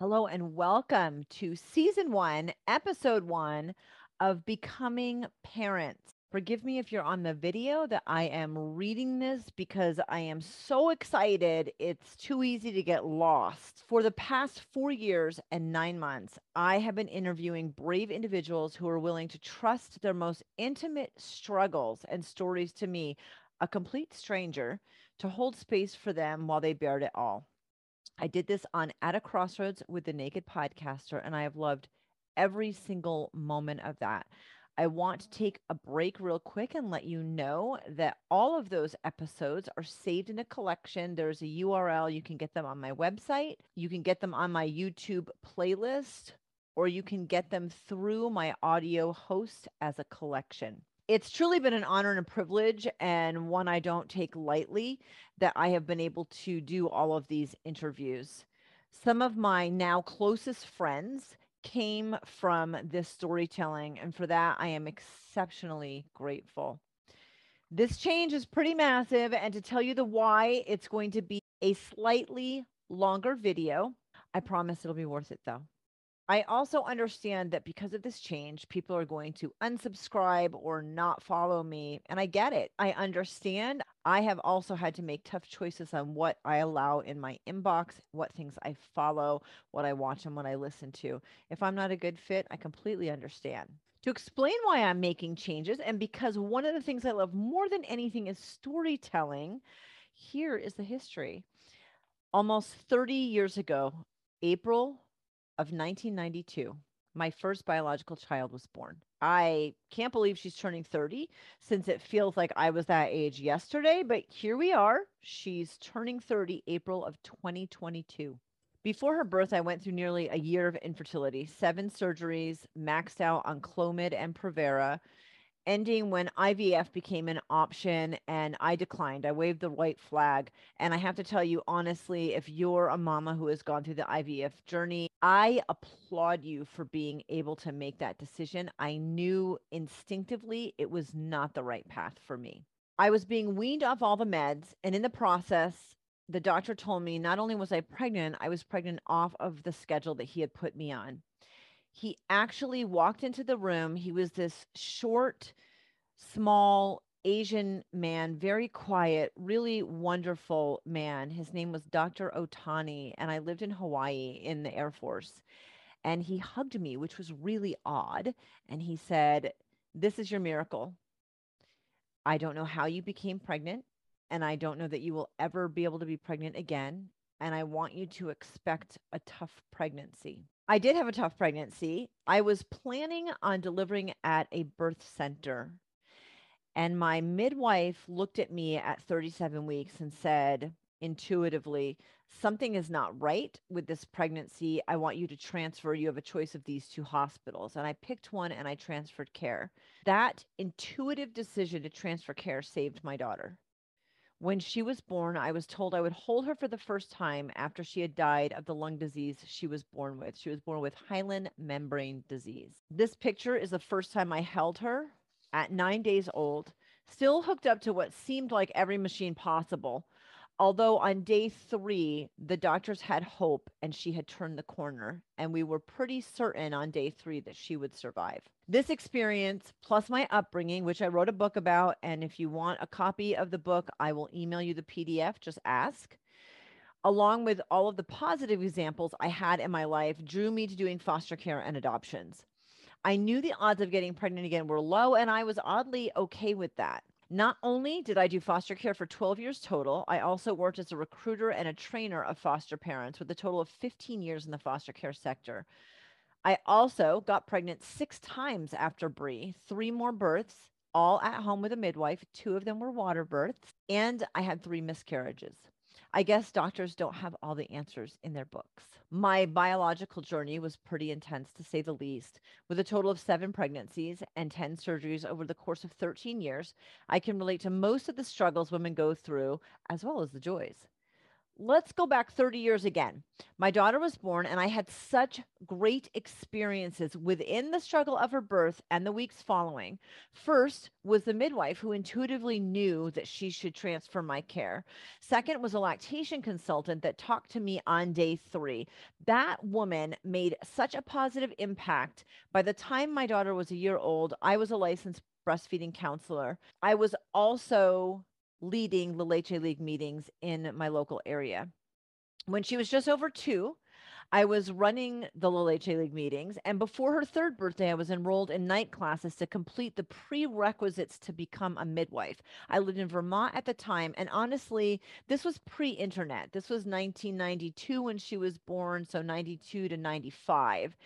Hello and welcome to season one, episode one of Becoming Parents. Forgive me if you're on the video that I am reading this because I am so excited. It's too easy to get lost. For the past four years and nine months, I have been interviewing brave individuals who are willing to trust their most intimate struggles and stories to me, a complete stranger, to hold space for them while they bared it all. I did this on At a Crossroads with the Naked Podcaster, and I have loved every single moment of that. I want to take a break real quick and let you know that all of those episodes are saved in a collection. There's a URL. You can get them on my website, you can get them on my YouTube playlist, or you can get them through my audio host as a collection it's truly been an honor and a privilege and one I don't take lightly that I have been able to do all of these interviews. Some of my now closest friends came from this storytelling, and for that, I am exceptionally grateful. This change is pretty massive, and to tell you the why, it's going to be a slightly longer video. I promise it'll be worth it though. I also understand that because of this change, people are going to unsubscribe or not follow me. And I get it. I understand. I have also had to make tough choices on what I allow in my inbox, what things I follow, what I watch, and what I listen to. If I'm not a good fit, I completely understand. To explain why I'm making changes, and because one of the things I love more than anything is storytelling, here is the history. Almost 30 years ago, April of 1992, my first biological child was born. I can't believe she's turning 30 since it feels like I was that age yesterday, but here we are. She's turning 30 April of 2022. Before her birth, I went through nearly a year of infertility, seven surgeries, maxed out on Clomid and Provera, ending when IVF became an option and I declined. I waved the white flag. And I have to tell you honestly, if you're a mama who has gone through the IVF journey, I applaud you for being able to make that decision. I knew instinctively it was not the right path for me. I was being weaned off all the meds. And in the process, the doctor told me not only was I pregnant, I was pregnant off of the schedule that he had put me on he actually walked into the room. He was this short, small Asian man, very quiet, really wonderful man. His name was Dr. Otani, and I lived in Hawaii in the Air Force. And he hugged me, which was really odd. And he said, This is your miracle. I don't know how you became pregnant, and I don't know that you will ever be able to be pregnant again. And I want you to expect a tough pregnancy. I did have a tough pregnancy. I was planning on delivering at a birth center. And my midwife looked at me at 37 weeks and said intuitively, Something is not right with this pregnancy. I want you to transfer. You have a choice of these two hospitals. And I picked one and I transferred care. That intuitive decision to transfer care saved my daughter. When she was born, I was told I would hold her for the first time after she had died of the lung disease she was born with. She was born with hyaline membrane disease. This picture is the first time I held her at nine days old, still hooked up to what seemed like every machine possible. Although on day three, the doctors had hope and she had turned the corner, and we were pretty certain on day three that she would survive. This experience, plus my upbringing, which I wrote a book about, and if you want a copy of the book, I will email you the PDF, just ask, along with all of the positive examples I had in my life, drew me to doing foster care and adoptions. I knew the odds of getting pregnant again were low, and I was oddly okay with that. Not only did I do foster care for 12 years total, I also worked as a recruiter and a trainer of foster parents with a total of 15 years in the foster care sector. I also got pregnant six times after Bree, three more births, all at home with a midwife. Two of them were water births, and I had three miscarriages. I guess doctors don't have all the answers in their books. My biological journey was pretty intense to say the least. With a total of seven pregnancies and 10 surgeries over the course of 13 years, I can relate to most of the struggles women go through, as well as the joys. Let's go back 30 years again. My daughter was born, and I had such great experiences within the struggle of her birth and the weeks following. First was the midwife who intuitively knew that she should transfer my care. Second was a lactation consultant that talked to me on day three. That woman made such a positive impact. By the time my daughter was a year old, I was a licensed breastfeeding counselor. I was also leading the Leche League meetings in my local area. When she was just over two, I was running the La Leche League meetings, and before her third birthday, I was enrolled in night classes to complete the prerequisites to become a midwife. I lived in Vermont at the time, and honestly, this was pre internet. This was 1992 when she was born, so 92 to 95.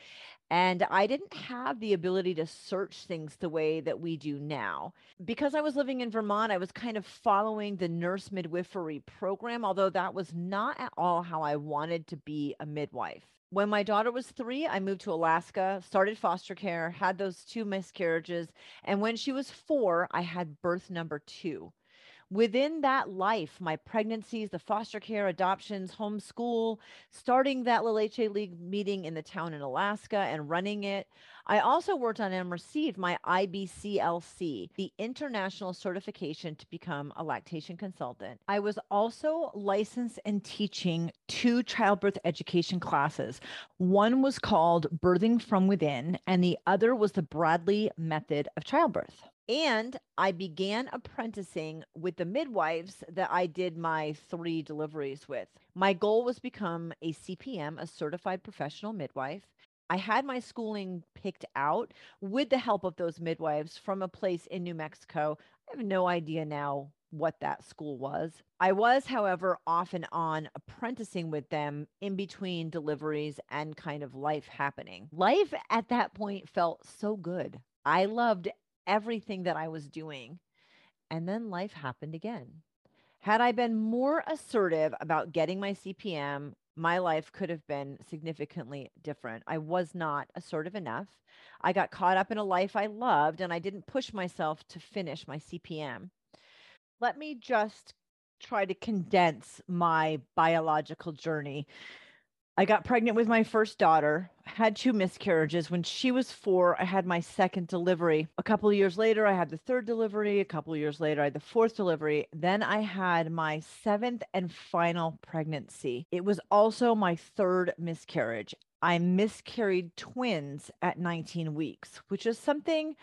And I didn't have the ability to search things the way that we do now. Because I was living in Vermont, I was kind of following the nurse midwifery program, although that was not at all how I wanted to be a midwife. When my daughter was three, I moved to Alaska, started foster care, had those two miscarriages. And when she was four, I had birth number two within that life, my pregnancies, the foster care, adoptions, homeschool, starting that Leche League meeting in the town in Alaska and running it. I also worked on and received my IBCLC, the international certification to become a lactation consultant. I was also licensed and teaching two childbirth education classes. One was called Birthing from Within, and the other was the Bradley Method of Childbirth. And I began apprenticing with the midwives that I did my three deliveries with. My goal was become a CPM, a certified professional midwife. I had my schooling picked out with the help of those midwives from a place in New Mexico. I have no idea now what that school was. I was, however, off and on apprenticing with them in between deliveries and kind of life happening. Life at that point felt so good. I loved everything that I was doing. And then life happened again. Had I been more assertive about getting my CPM, my life could have been significantly different. I was not assertive enough. I got caught up in a life I loved and I didn't push myself to finish my CPM. Let me just try to condense my biological journey I got pregnant with my first daughter, had two miscarriages. When she was four, I had my second delivery. A couple of years later, I had the third delivery. A couple of years later, I had the fourth delivery. Then I had my seventh and final pregnancy. It was also my third miscarriage. I miscarried twins at 19 weeks, which is something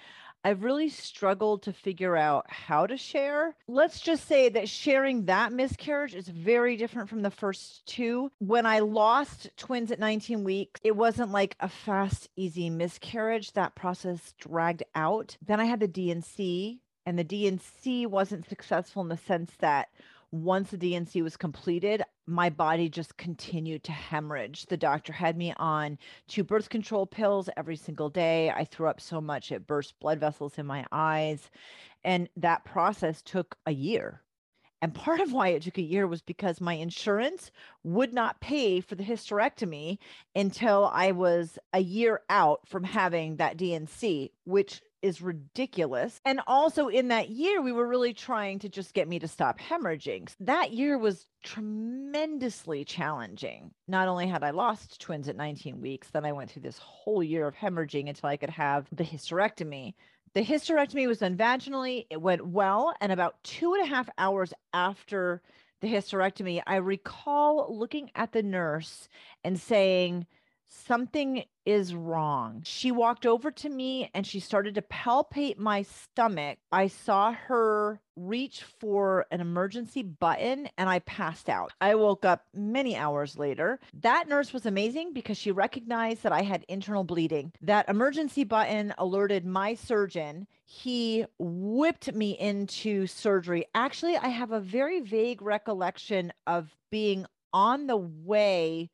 I've really struggled to figure out how to share. Let's just say that sharing that miscarriage is very different from the first two. When I lost twins at 19 weeks, it wasn't like a fast, easy miscarriage. That process dragged out. Then I had the D&C, and the D&C wasn't successful in the sense that once the D&C was completed, my body just continued to hemorrhage. The doctor had me on two birth control pills every single day. I threw up so much it burst blood vessels in my eyes. And that process took a year. And part of why it took a year was because my insurance would not pay for the hysterectomy until I was a year out from having that D&C, which is ridiculous. And also in that year, we were really trying to just get me to stop hemorrhaging. That year was tremendously challenging. Not only had I lost twins at 19 weeks, then I went through this whole year of hemorrhaging until I could have the hysterectomy. The hysterectomy was done vaginally. It went well. And about two and a half hours after the hysterectomy, I recall looking at the nurse and saying, something is wrong. She walked over to me and she started to palpate my stomach. I saw her reach for an emergency button and I passed out. I woke up many hours later. That nurse was amazing because she recognized that I had internal bleeding. That emergency button alerted my surgeon. He whipped me into surgery. Actually, I have a very vague recollection of being on the way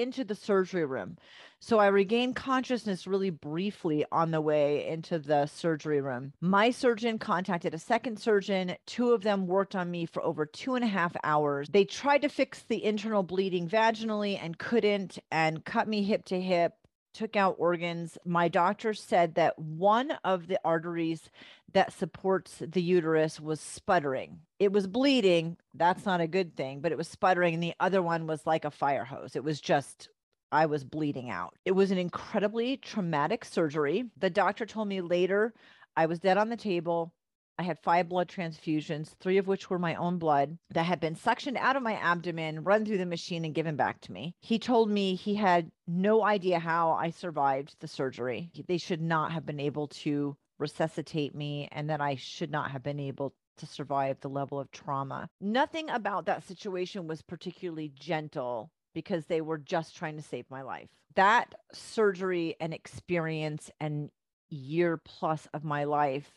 into the surgery room. So I regained consciousness really briefly on the way into the surgery room. My surgeon contacted a second surgeon. Two of them worked on me for over two and a half hours. They tried to fix the internal bleeding vaginally and couldn't, and cut me hip to hip took out organs. My doctor said that one of the arteries that supports the uterus was sputtering. It was bleeding. That's not a good thing, but it was sputtering. And the other one was like a fire hose. It was just, I was bleeding out. It was an incredibly traumatic surgery. The doctor told me later I was dead on the table. I had five blood transfusions, three of which were my own blood that had been suctioned out of my abdomen, run through the machine, and given back to me. He told me he had no idea how I survived the surgery. They should not have been able to resuscitate me, and that I should not have been able to survive the level of trauma. Nothing about that situation was particularly gentle because they were just trying to save my life. That surgery and experience and year plus of my life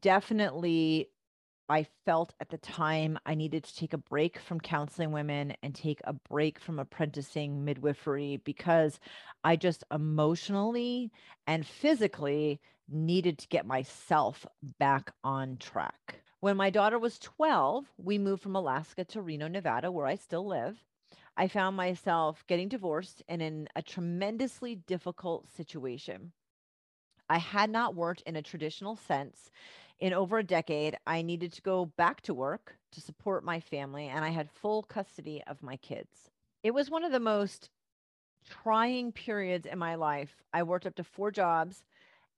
definitely I felt at the time I needed to take a break from counseling women and take a break from apprenticing midwifery because I just emotionally and physically needed to get myself back on track. When my daughter was 12, we moved from Alaska to Reno, Nevada, where I still live. I found myself getting divorced and in a tremendously difficult situation. I had not worked in a traditional sense in over a decade. I needed to go back to work to support my family, and I had full custody of my kids. It was one of the most trying periods in my life. I worked up to four jobs,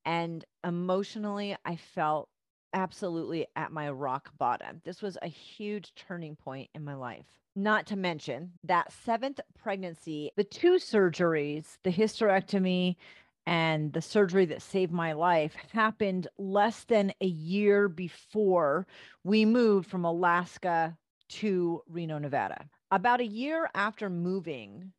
and emotionally, I felt absolutely at my rock bottom. This was a huge turning point in my life. Not to mention that seventh pregnancy, the two surgeries, the hysterectomy and the surgery that saved my life happened less than a year before we moved from Alaska to Reno, Nevada. About a year after moving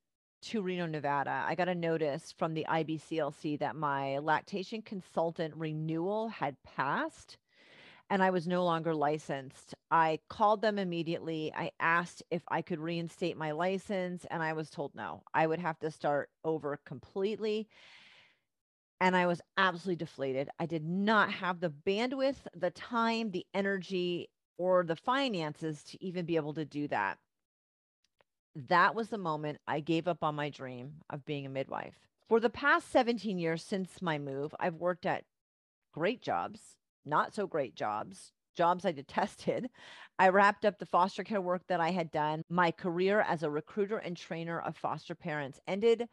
to Reno, Nevada, I got a notice from the IBCLC that my lactation consultant renewal had passed and I was no longer licensed. I called them immediately. I asked if I could reinstate my license, and I was told no. I would have to start over completely and I was absolutely deflated. I did not have the bandwidth, the time, the energy, or the finances to even be able to do that. That was the moment I gave up on my dream of being a midwife. For the past 17 years since my move, I've worked at great jobs, not so great jobs, jobs I detested. I wrapped up the foster care work that I had done. My career as a recruiter and trainer of foster parents ended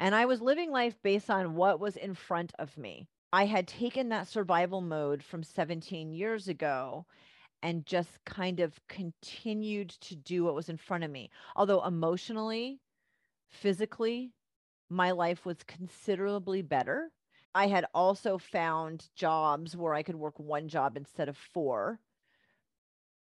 and I was living life based on what was in front of me. I had taken that survival mode from 17 years ago and just kind of continued to do what was in front of me. Although emotionally, physically, my life was considerably better. I had also found jobs where I could work one job instead of four.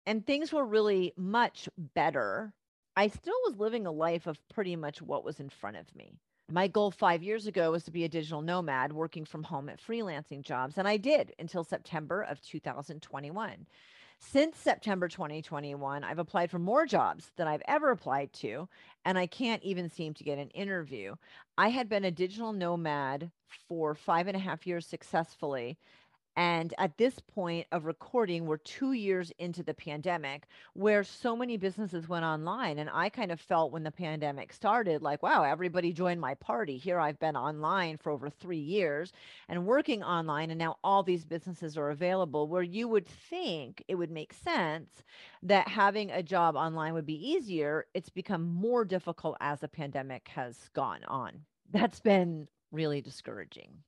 And things were really much better. I still was living a life of pretty much what was in front of me my goal five years ago was to be a digital nomad working from home at freelancing jobs. And I did until September of 2021. Since September 2021, I've applied for more jobs than I've ever applied to, and I can't even seem to get an interview. I had been a digital nomad for five and a half years successfully. And at this point of recording, we're two years into the pandemic where so many businesses went online. And I kind of felt when the pandemic started, like, wow, everybody joined my party. Here I've been online for over three years and working online. And now all these businesses are available where you would think it would make sense that having a job online would be easier. It's become more difficult as the pandemic has gone on. That's been really discouraging.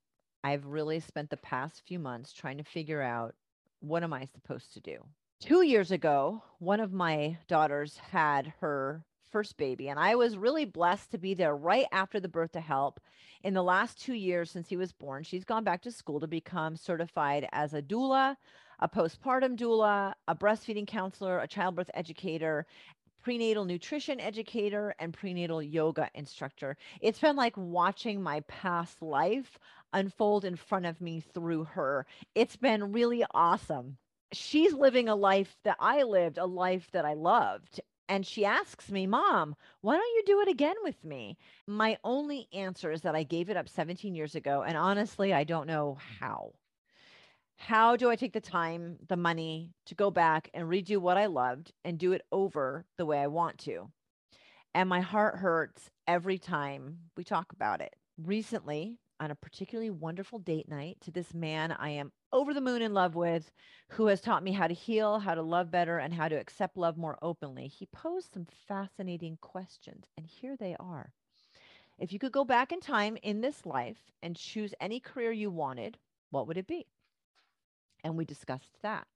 I've really spent the past few months trying to figure out what am I supposed to do? Two years ago, one of my daughters had her first baby, and I was really blessed to be there right after the birth to help. In the last two years since he was born, she's gone back to school to become certified as a doula, a postpartum doula, a breastfeeding counselor, a childbirth educator, prenatal nutrition educator and prenatal yoga instructor. It's been like watching my past life unfold in front of me through her. It's been really awesome. She's living a life that I lived, a life that I loved. And she asks me, Mom, why don't you do it again with me? My only answer is that I gave it up 17 years ago. And honestly, I don't know how. How do I take the time, the money to go back and redo what I loved and do it over the way I want to? And my heart hurts every time we talk about it recently on a particularly wonderful date night to this man I am over the moon in love with, who has taught me how to heal, how to love better, and how to accept love more openly. He posed some fascinating questions, and here they are. If you could go back in time in this life and choose any career you wanted, what would it be? And we discussed that.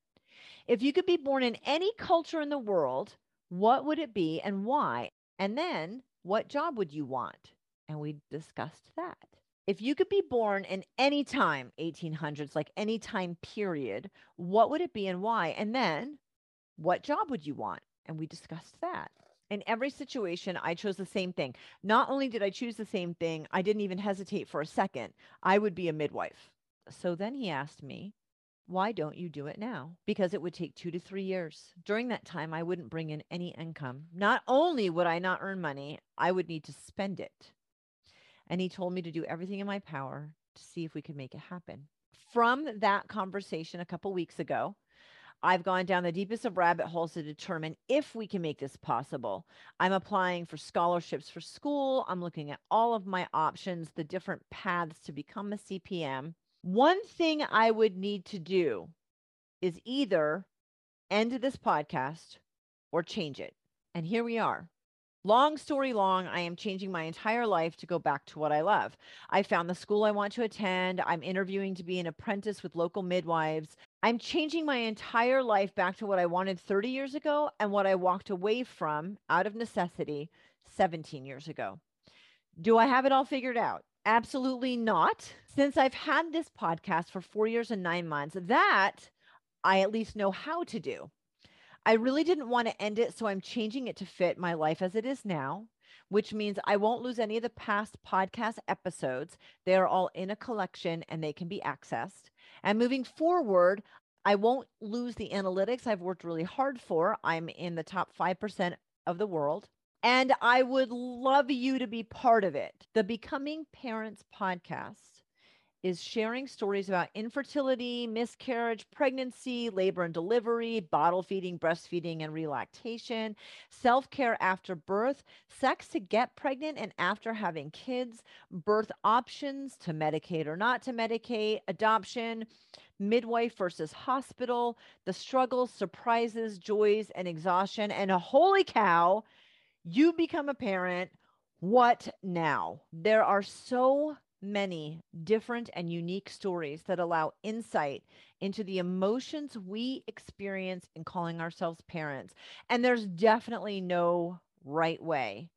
If you could be born in any culture in the world, what would it be and why? And then what job would you want? And we discussed that. If you could be born in any time, 1800s, like any time period, what would it be and why? And then what job would you want? And we discussed that. In every situation, I chose the same thing. Not only did I choose the same thing, I didn't even hesitate for a second. I would be a midwife. So then he asked me, why don't you do it now? Because it would take two to three years. During that time, I wouldn't bring in any income. Not only would I not earn money, I would need to spend it. And he told me to do everything in my power to see if we could make it happen. From that conversation a couple weeks ago, I've gone down the deepest of rabbit holes to determine if we can make this possible. I'm applying for scholarships for school. I'm looking at all of my options, the different paths to become a CPM. One thing I would need to do is either end this podcast or change it. And here we are. Long story long, I am changing my entire life to go back to what I love. I found the school I want to attend. I'm interviewing to be an apprentice with local midwives. I'm changing my entire life back to what I wanted 30 years ago and what I walked away from out of necessity 17 years ago. Do I have it all figured out? Absolutely not. Since I've had this podcast for four years and nine months, that I at least know how to do. I really didn't want to end it, so I'm changing it to fit my life as it is now, which means I won't lose any of the past podcast episodes. They are all in a collection and they can be accessed. And moving forward, I won't lose the analytics I've worked really hard for. I'm in the top 5% of the world. And I would love you to be part of it. The Becoming Parents podcast is sharing stories about infertility, miscarriage, pregnancy, labor and delivery, bottle feeding, breastfeeding, and relactation, self care after birth, sex to get pregnant and after having kids, birth options to medicate or not to medicate, adoption, midwife versus hospital, the struggles, surprises, joys, and exhaustion. And a holy cow, you become a parent. What now? There are so many different and unique stories that allow insight into the emotions we experience in calling ourselves parents. And there's definitely no right way.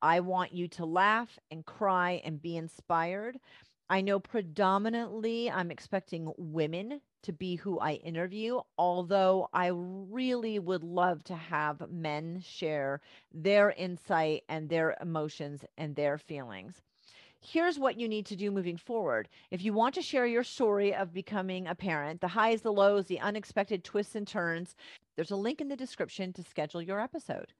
I want you to laugh and cry and be inspired. I know predominantly I'm expecting women to be who I interview, although I really would love to have men share their insight and their emotions and their feelings here's what you need to do moving forward. If you want to share your story of becoming a parent, the highs, the lows, the unexpected twists and turns, there's a link in the description to schedule your episode.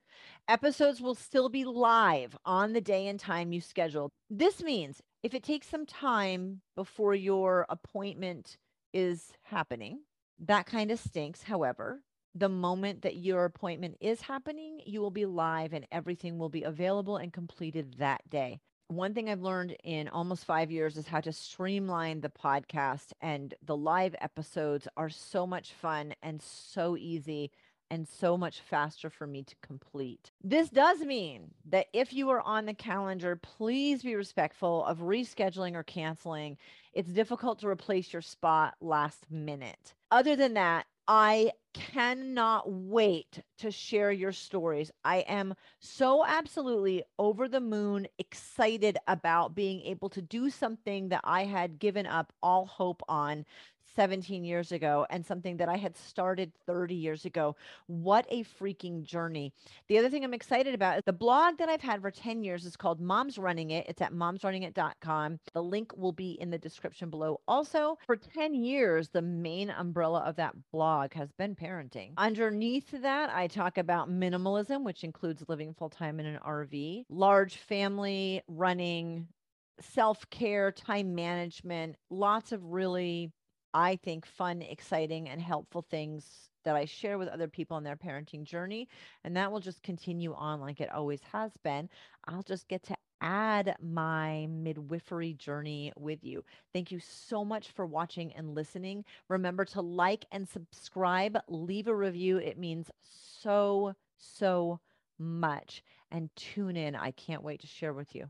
Episodes will still be live on the day and time you schedule. This means if it takes some time before your appointment is happening, that kind of stinks. However, the moment that your appointment is happening, you will be live and everything will be available and completed that day one thing I've learned in almost five years is how to streamline the podcast, and the live episodes are so much fun and so easy and so much faster for me to complete. This does mean that if you are on the calendar, please be respectful of rescheduling or canceling. It's difficult to replace your spot last minute. Other than that, I cannot wait to share your stories. I am so absolutely over the moon excited about being able to do something that I had given up all hope on 17 years ago and something that I had started 30 years ago. What a freaking journey. The other thing I'm excited about is the blog that I've had for 10 years is called Moms Running It. It's at momsrunningit.com. The link will be in the description below. Also, for 10 years, the main umbrella of that blog has been parenting. Underneath that, I talk about minimalism, which includes living full time in an RV, large family, running, self care, time management, lots of really I think, fun, exciting, and helpful things that I share with other people on their parenting journey. And that will just continue on like it always has been. I'll just get to add my midwifery journey with you. Thank you so much for watching and listening. Remember to like and subscribe, leave a review. It means so, so much. And tune in. I can't wait to share with you.